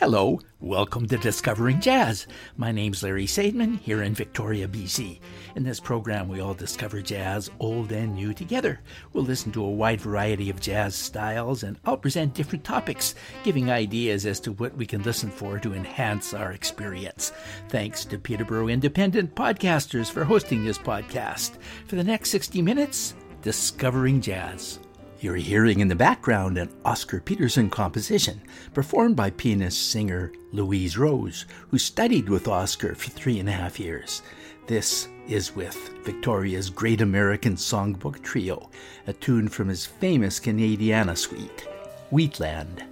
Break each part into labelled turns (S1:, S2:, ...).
S1: Hello, welcome to Discovering Jazz. My name's Larry Sadman here in Victoria, BC. In this program, we all discover jazz, old and new, together. We'll listen to a wide variety of jazz styles and I'll present different topics, giving ideas as to what we can listen for to enhance our experience. Thanks to Peterborough Independent Podcasters for hosting this podcast. For the next 60 minutes, Discovering Jazz. You're hearing in the background an Oscar Peterson composition performed by pianist singer Louise Rose, who studied with Oscar for three and a half years. This is with Victoria's Great American Songbook Trio, a tune from his famous Canadiana suite, Wheatland.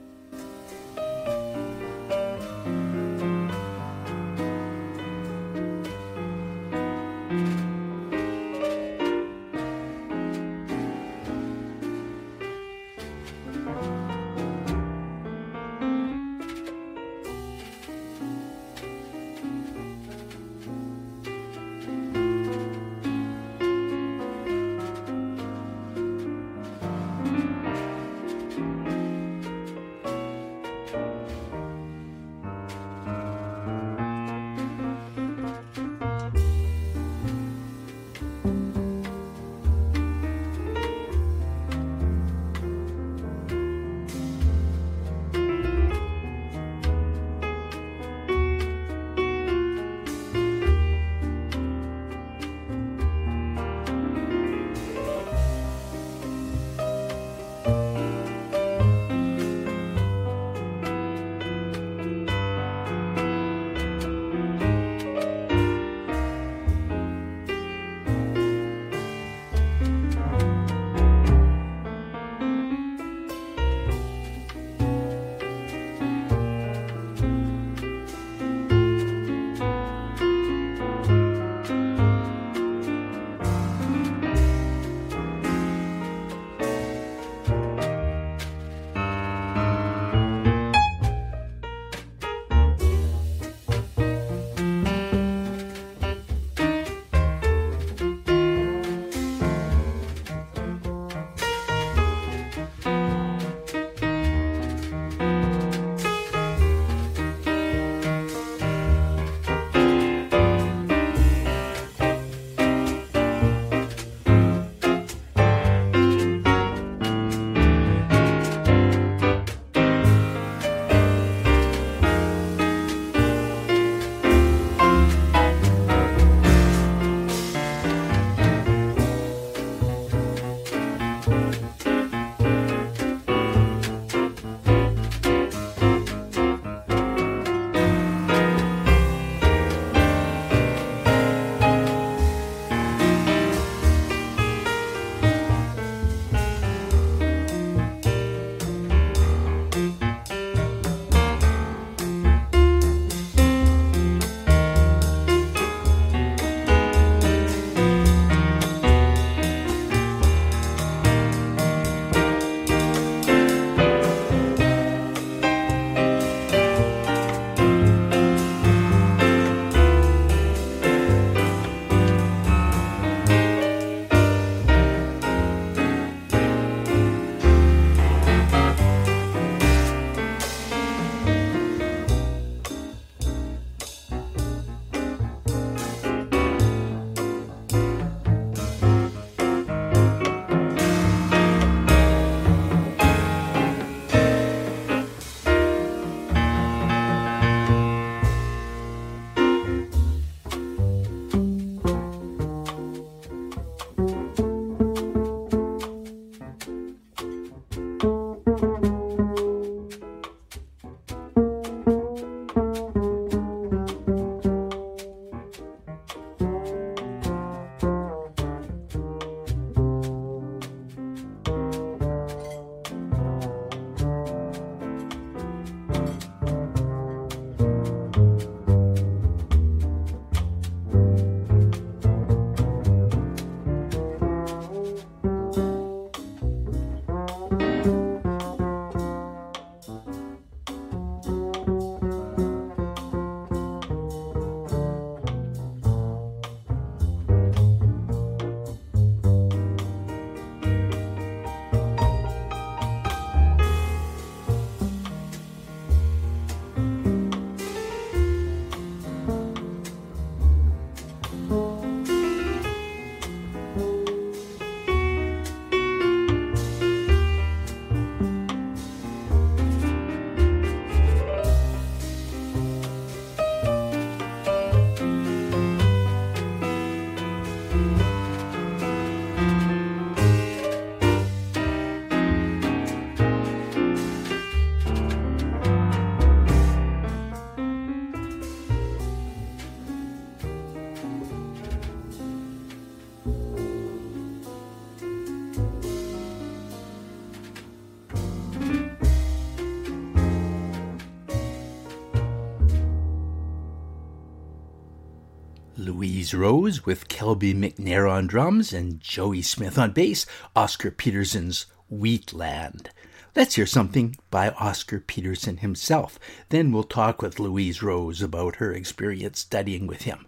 S1: Louise Rose with Kelby McNair on drums and Joey Smith on bass, Oscar Peterson's Wheatland. Let's hear something by Oscar Peterson himself. Then we'll talk with Louise Rose about her experience studying with him.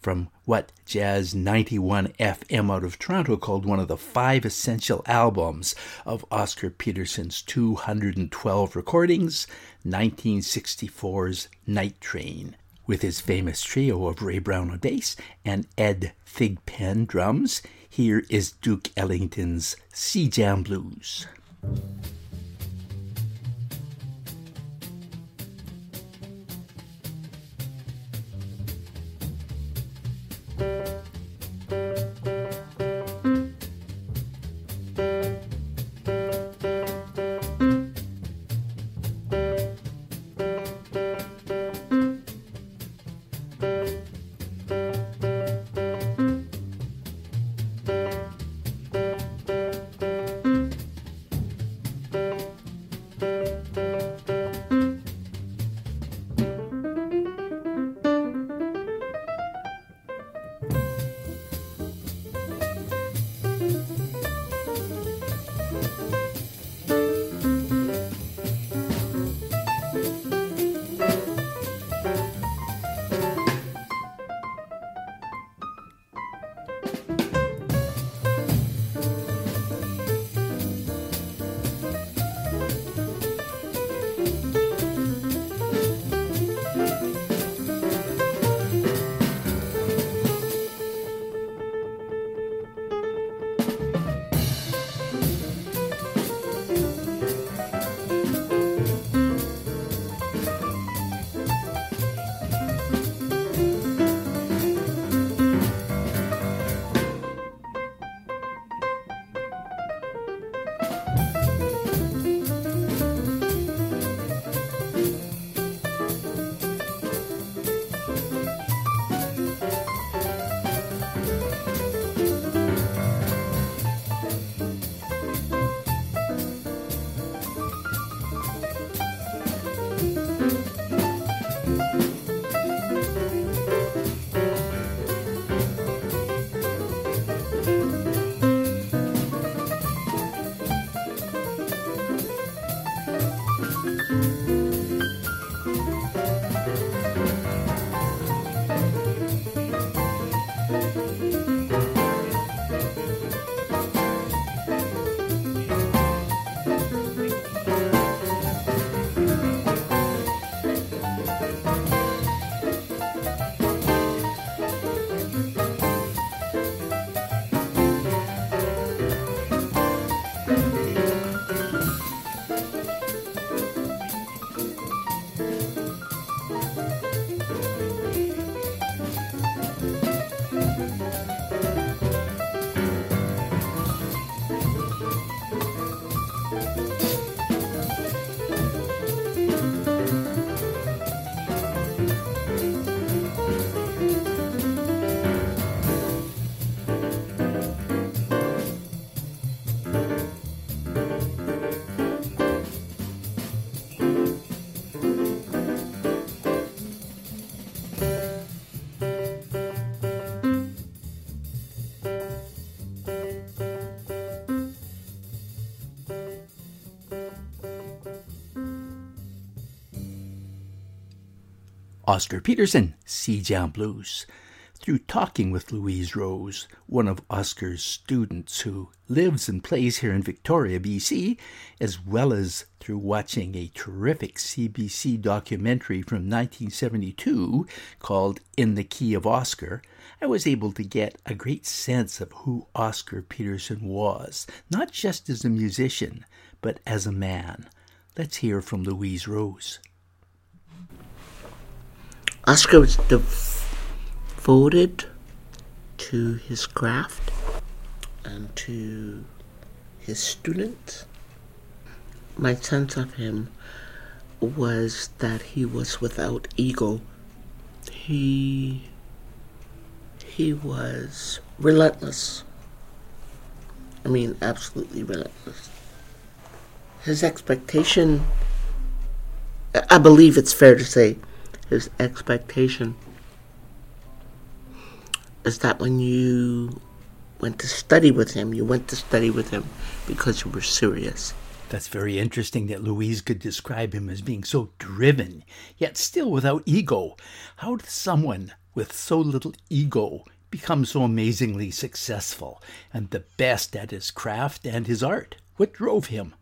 S1: From what Jazz 91 FM out of Toronto called one of the five essential albums of Oscar Peterson's 212 recordings, 1964's Night Train with his famous trio of Ray Brown on bass and Ed Thigpen drums. Here is Duke Ellington's C Jam Blues. Oscar Peterson, Jam Blues, through talking with Louise Rose, one of Oscar's students who lives and plays here in Victoria, BC, as well as through watching a terrific CBC documentary from 1972 called In the Key of Oscar, I was able to get a great sense of who Oscar Peterson was, not just as a musician, but as a man. Let's hear from Louise Rose.
S2: Oscar was devoted to his craft and to his students. My sense of him was that he was without ego. He he was relentless. I mean, absolutely relentless. His expectation, I believe it's fair to say, his expectation is that when you went to study with him, you went to study with him because you were serious.
S1: That's very interesting that Louise could describe him as being so driven, yet still without ego. How does someone with so little ego become so amazingly successful and the best at his craft and his art? What drove him?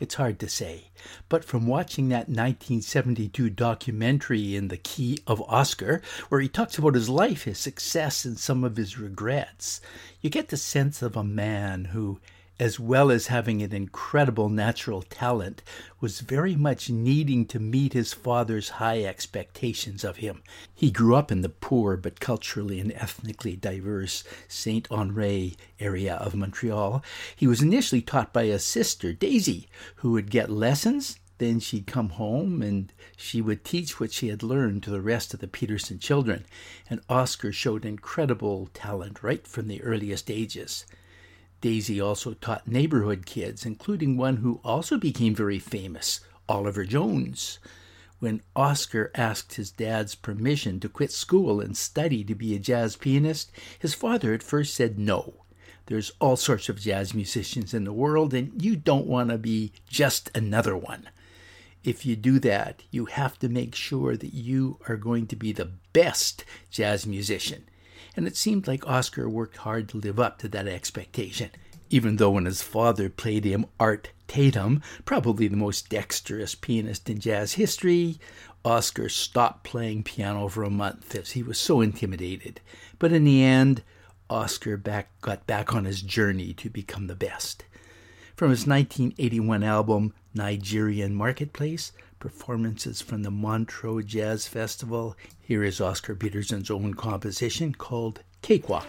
S1: It's hard to say. But from watching that 1972 documentary in the key of Oscar, where he talks about his life, his success, and some of his regrets, you get the sense of a man who as well as having an incredible natural talent, was very much needing to meet his father's high expectations of him. He grew up in the poor but culturally and ethnically diverse Saint Henri area of Montreal. He was initially taught by a sister, Daisy, who would get lessons. Then she'd come home and she would teach what she had learned to the rest of the Peterson children. And Oscar showed incredible talent right from the earliest ages. Daisy also taught neighborhood kids, including one who also became very famous, Oliver Jones. When Oscar asked his dad's permission to quit school and study to be a jazz pianist, his father at first said no. There's all sorts of jazz musicians in the world, and you don't want to be just another one. If you do that, you have to make sure that you are going to be the best jazz musician and it seemed like Oscar worked hard to live up to that expectation, even though when his father played him Art Tatum, probably the most dexterous pianist in jazz history, Oscar stopped playing piano for a month as he was so intimidated. But in the end, Oscar back, got back on his journey to become the best. From his 1981 album Nigerian Marketplace, performances from the Montreux Jazz Festival. Here is Oscar Peterson's own composition called Cakewalk.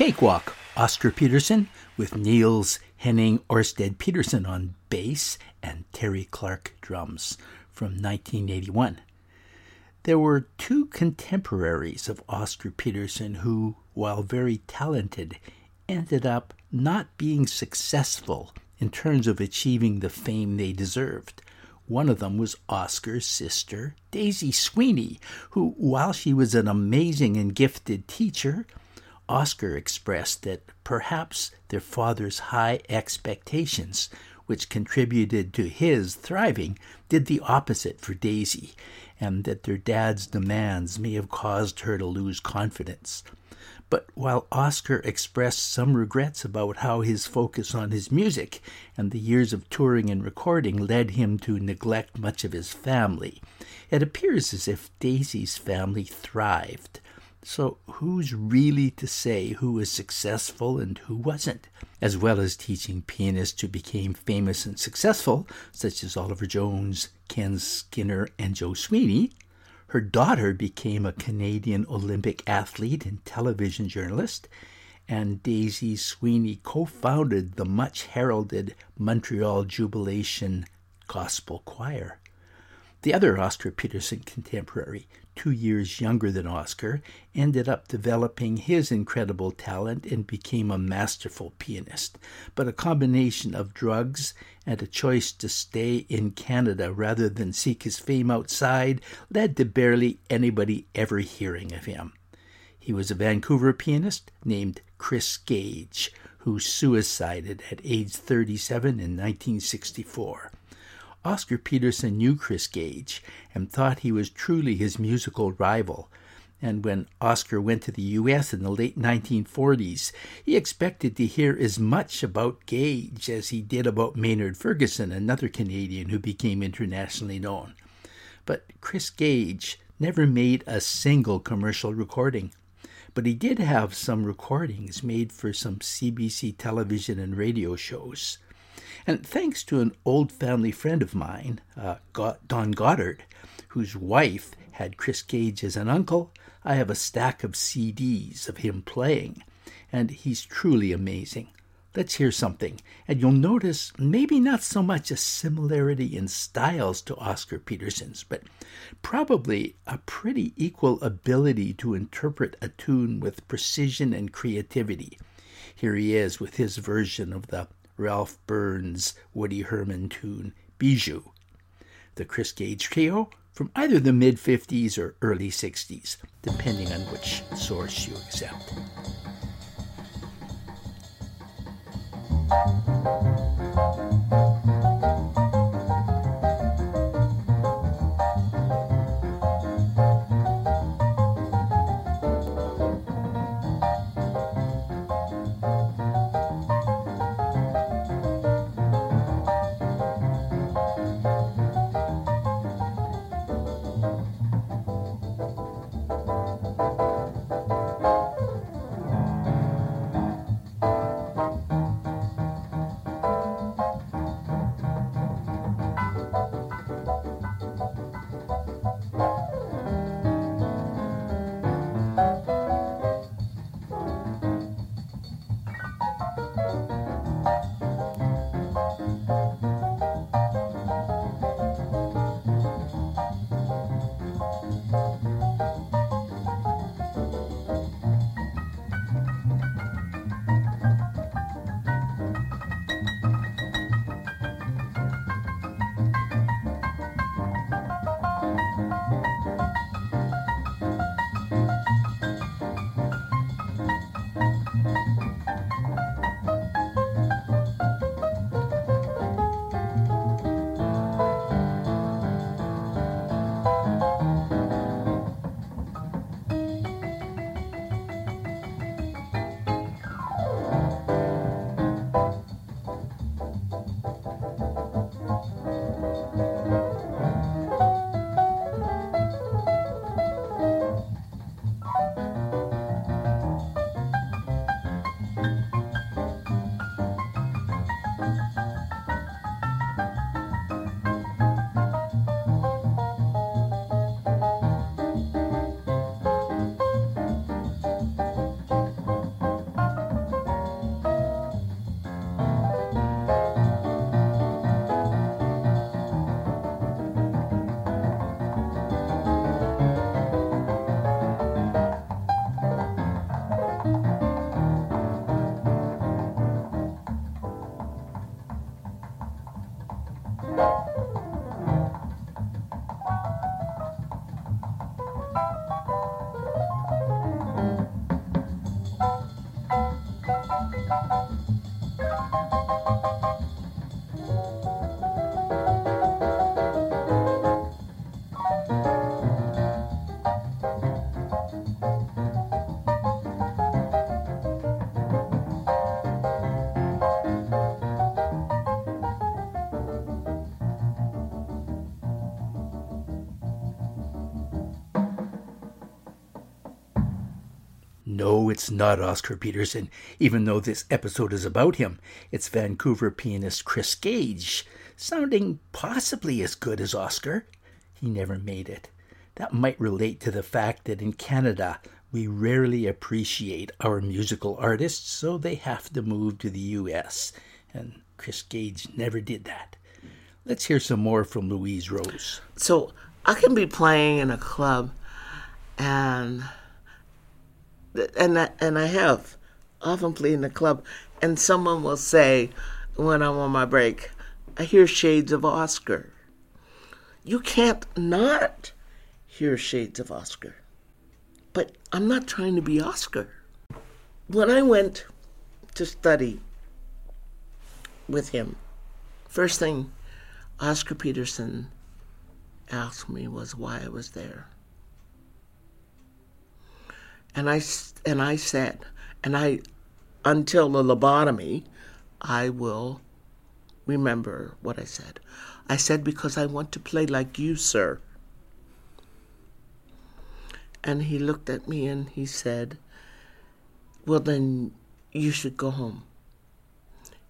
S1: Cakewalk, Oscar Peterson, with Niels Henning Orsted Pedersen on bass and Terry Clarke drums from 1981. There were two contemporaries of Oscar Peterson who, while very talented, ended up not being successful in terms of achieving the fame they deserved. One of them was Oscar's sister, Daisy Sweeney, who, while she was an amazing and gifted teacher, Oscar expressed that perhaps their father's high expectations, which contributed to his thriving, did the opposite for Daisy, and that their dad's demands may have caused her to lose confidence. But while Oscar expressed some regrets about how his focus on his music and the years of touring and recording led him to neglect much of his family, it appears as if Daisy's family thrived. So, who's really to say who was successful and who wasn't? As well as teaching pianists who became famous and successful, such as Oliver Jones, Ken Skinner, and Joe Sweeney, her daughter became a Canadian Olympic athlete and television journalist, and Daisy Sweeney co founded the much heralded Montreal Jubilation Gospel Choir. The other Oscar Peterson contemporary, two years younger than Oscar, ended up developing his incredible talent and became a masterful pianist. But a combination of drugs and a choice to stay in Canada rather than seek his fame outside led to barely anybody ever hearing of him. He was a Vancouver pianist named Chris Gage, who suicided at age 37 in 1964. Oscar Peterson knew Chris Gage and thought he was truly his musical rival. And when Oscar went to the U.S. in the late 1940s, he expected to hear as much about Gage as he did about Maynard Ferguson, another Canadian who became internationally known. But Chris Gage never made a single commercial recording. But he did have some recordings made for some CBC television and radio shows. And thanks to an old family friend of mine, uh, Don Goddard, whose wife had Chris Gage as an uncle, I have a stack of CDs of him playing, and he's truly amazing. Let's hear something, and you'll notice maybe not so much a similarity in styles to Oscar Peterson's, but probably a pretty equal ability to interpret a tune with precision and creativity. Here he is with his version of the Ralph Burns Woody Herman tune Bijou. The Chris Gage Trio from either the mid 50s or early 60s, depending on which source you accept. Thank you. It's not Oscar Peterson, even though this episode is about him. It's Vancouver pianist Chris Gage, sounding possibly as good as Oscar. He never made it. That might relate to the fact that in Canada, we rarely appreciate our musical artists, so they have to move to the US. And Chris Gage never did that. Let's hear some more from Louise Rose.
S2: So I can be playing in a club and and I, and I have often played in the club and someone will say when I'm on my break, I hear shades of Oscar. You can't not hear shades of Oscar. But I'm not trying to be Oscar. When I went to study with him, first thing Oscar Peterson asked me was why I was there. And I, and I said, and I, until the lobotomy, I will remember what I said. I said, because I want to play like you, sir. And he looked at me and he said, Well, then you should go home.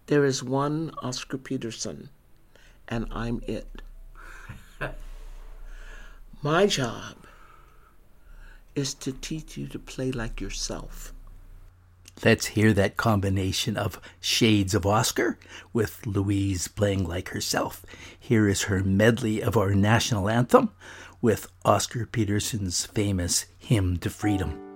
S2: There is one Oscar Peterson, and I'm it. My job is to teach you to play like yourself.
S1: Let's hear that combination of shades of Oscar with Louise playing like herself. Here is her medley of our national anthem with Oscar Peterson's famous Hymn to Freedom.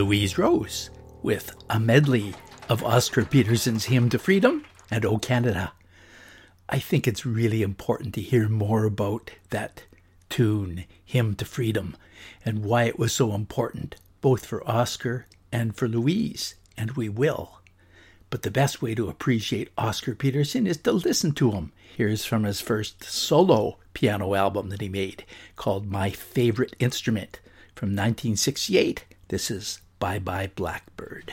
S1: Louise Rose with a medley of Oscar Peterson's Hymn to Freedom and O Canada. I think it's really important to hear more about that tune, Hymn to Freedom, and why it was so important, both for Oscar and for Louise, and we will. But the best way to appreciate Oscar Peterson is to listen to him. Here's from his first solo piano album that he made called My Favorite Instrument from 1968. This is Bye Bye Blackbird.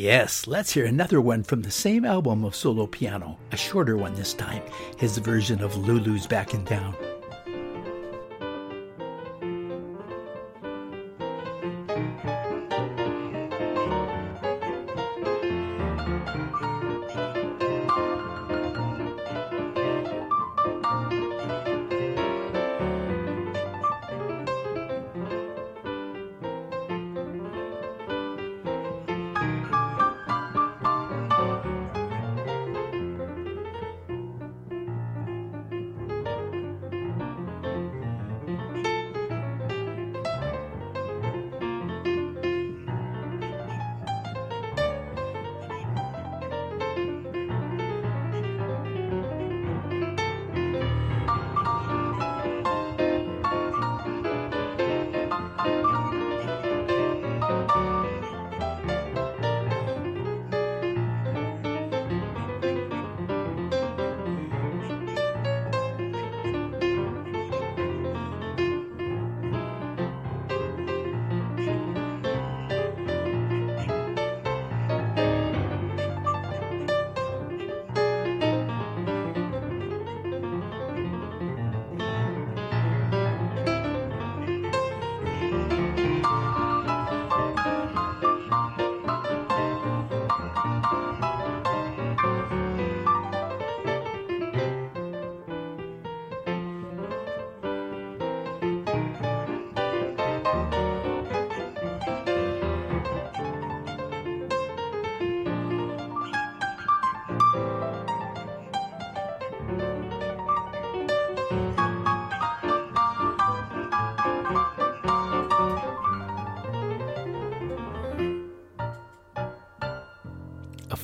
S1: Yes, let's hear another one from the same album of solo piano, a shorter one this time, his version of Lulu's Back in Town.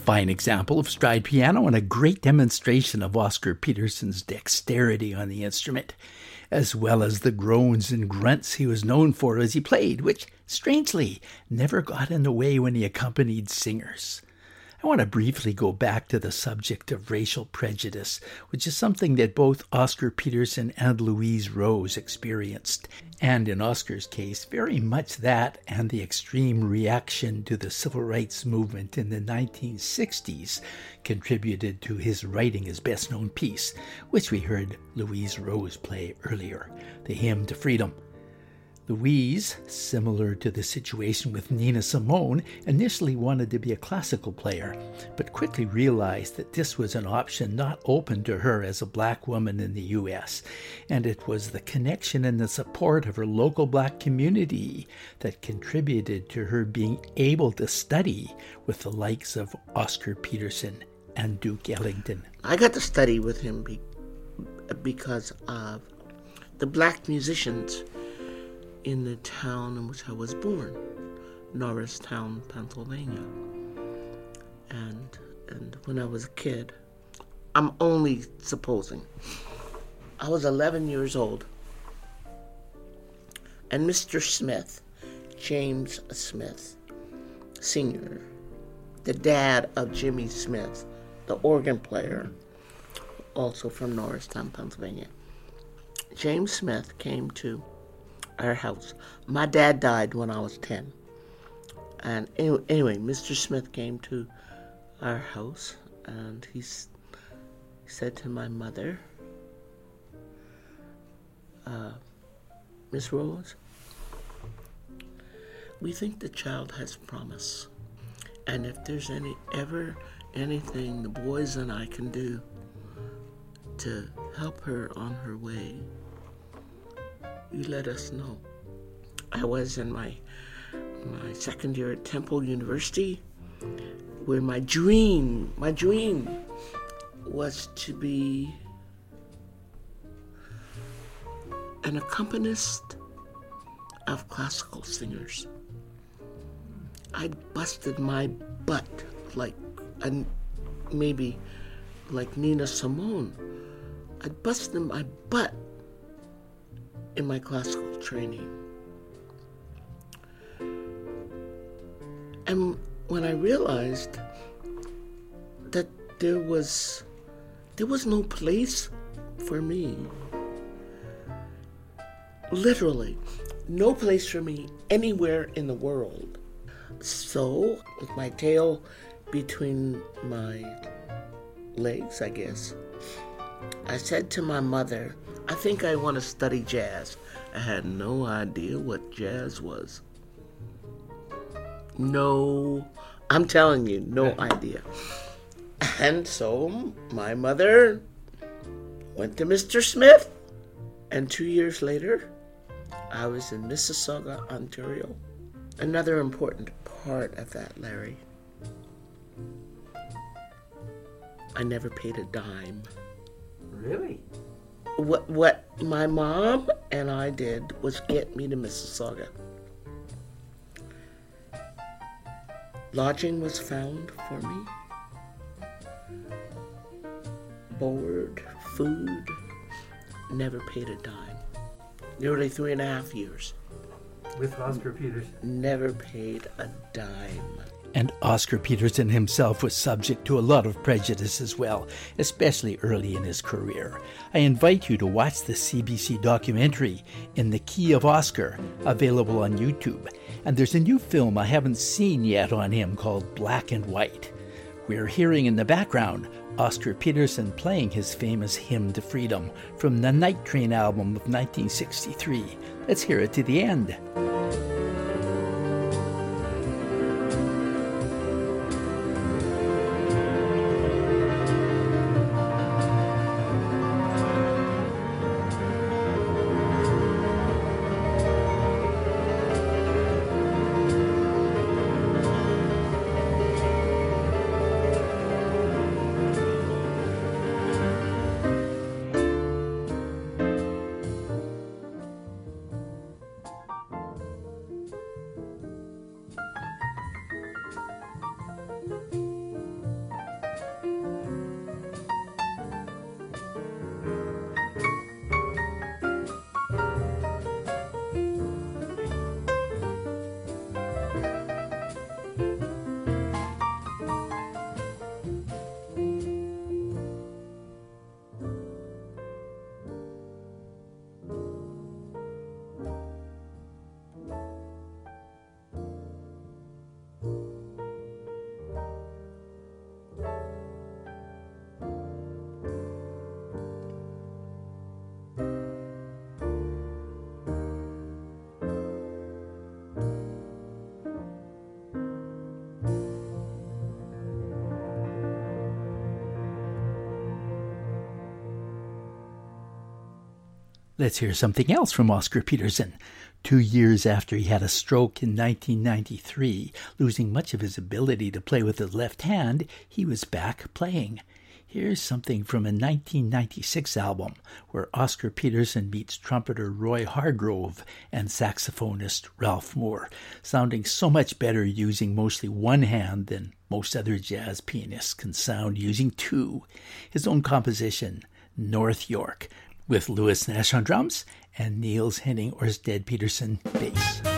S1: Fine example of stride piano and a great demonstration of Oscar Peterson's dexterity on the instrument, as well as the groans and grunts he was known for as he played, which, strangely, never got in the way when he accompanied singers. I want to briefly go back to the subject of racial prejudice, which is something that both Oscar Peterson and Louise Rose experienced, and in Oscar's case, very much that and the extreme reaction to the civil rights movement in the 1960s contributed to his writing his best known piece, which we heard Louise Rose play earlier, the Hymn to Freedom. Louise, similar to the situation with Nina Simone, initially wanted to be a classical player, but quickly realized that this was an option not open to her as a black woman in the U.S., and it was the connection and the support of her local black community that contributed to her being able to study with the likes of Oscar Peterson and Duke Ellington.
S2: I got to study with him be- because of the black musicians in the town in which I was born, Norristown, Pennsylvania. And and when I was a kid, I'm only supposing. I was 11 years old. And Mr. Smith, James Smith, Sr., the dad of Jimmy Smith, the organ player, also from Norristown, Pennsylvania. James Smith came to our house. My dad died when I was 10. And anyway, Mr. Smith came to our house and he said to my mother, uh, Miss Rose, we think the child has promise. And if there's any ever anything the boys and I can do to help her on her way, you let us know. I was in my my second year at Temple University, where my dream, my dream was to be an accompanist of classical singers. I busted my butt like and maybe like Nina Simone. I busted my butt in my classical training. And when I realized that there was there was no place for me, literally, no place for me anywhere in the world, So, with my tail between my legs, I guess, I said to my mother, I think I want to study jazz. I had no idea what jazz was. No, I'm telling you, no idea. And so my mother went to Mr. Smith, and two years later, I was in Mississauga, Ontario. Another important part of that, Larry. I never paid a dime.
S1: Really?
S2: What what my mom and I did was get me to Mississauga. Lodging was found for me. Board, food, never paid a dime. Nearly three and a half years.
S1: With Oscar Peters.
S2: Never paid a dime.
S1: And Oscar Peterson himself was subject to a lot of prejudice as well, especially early in his career. I invite you to watch the CBC documentary, In the Key of Oscar, available on YouTube. And there's a new film I haven't seen yet on him called Black and White. We're hearing in the background Oscar Peterson playing his famous Hymn to Freedom from the Night Train album of 1963. Let's hear it to the end. Let's hear something else from Oscar Peterson. Two years after he had a stroke in 1993, losing much of his ability to play with his left hand, he was back playing. Here's something from a 1996 album where Oscar Peterson meets trumpeter Roy Hargrove and saxophonist Ralph Moore, sounding so much better using mostly one hand than most other jazz pianists can sound using two. His own composition, North York, with Lewis Nash on drums and Niels Henning Orsted Pedersen bass.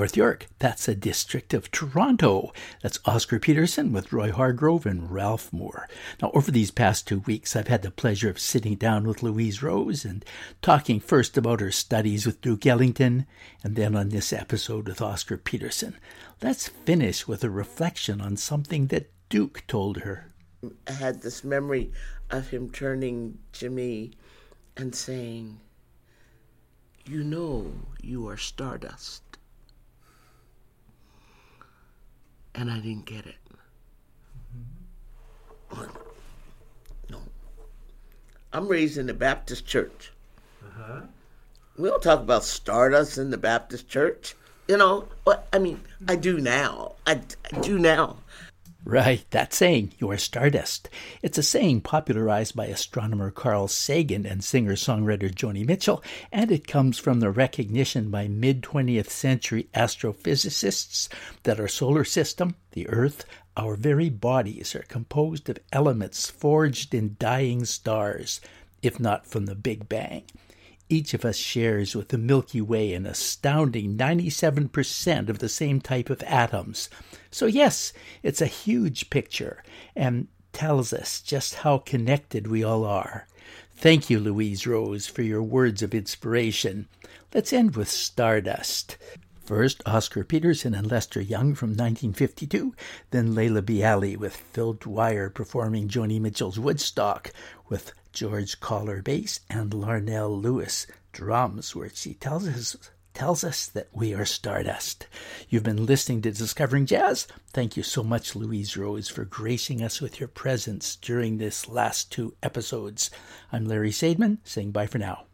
S1: North York, that's a district of Toronto. That's Oscar Peterson with Roy Hargrove and Ralph Moore. Now, over these past two weeks, I've had the pleasure of sitting down with Louise Rose and talking first about her studies with Duke Ellington, and then on this episode with Oscar Peterson. Let's finish with a reflection on something that Duke told her.
S2: I had this memory of him turning to me and saying, You know you are stardust. And I didn't get it. No. I'm raised in the Baptist church. Uh-huh. We don't talk about stardust in the Baptist church. You know, I mean, I do now. I, I do now.
S1: Right, that saying, you are stardust. It's a saying popularized by astronomer Carl Sagan and singer songwriter Joni Mitchell, and it comes from the recognition by mid 20th century astrophysicists that our solar system, the Earth, our very bodies are composed of elements forged in dying stars, if not from the Big Bang. Each of us shares with the Milky Way an astounding 97% of the same type of atoms. So, yes, it's a huge picture and tells us just how connected we all are. Thank you, Louise Rose, for your words of inspiration. Let's end with Stardust. First, Oscar Peterson and Lester Young from 1952, then Laila Biali with Phil Dwyer performing Joni Mitchell's Woodstock with George Koller bass, and Larnell Lewis drums, where she tells us tells us that we are stardust. You've been listening to Discovering Jazz. Thank you so much, Louise Rose, for gracing us with your presence during this last two episodes. I'm Larry Sadman, saying bye for now.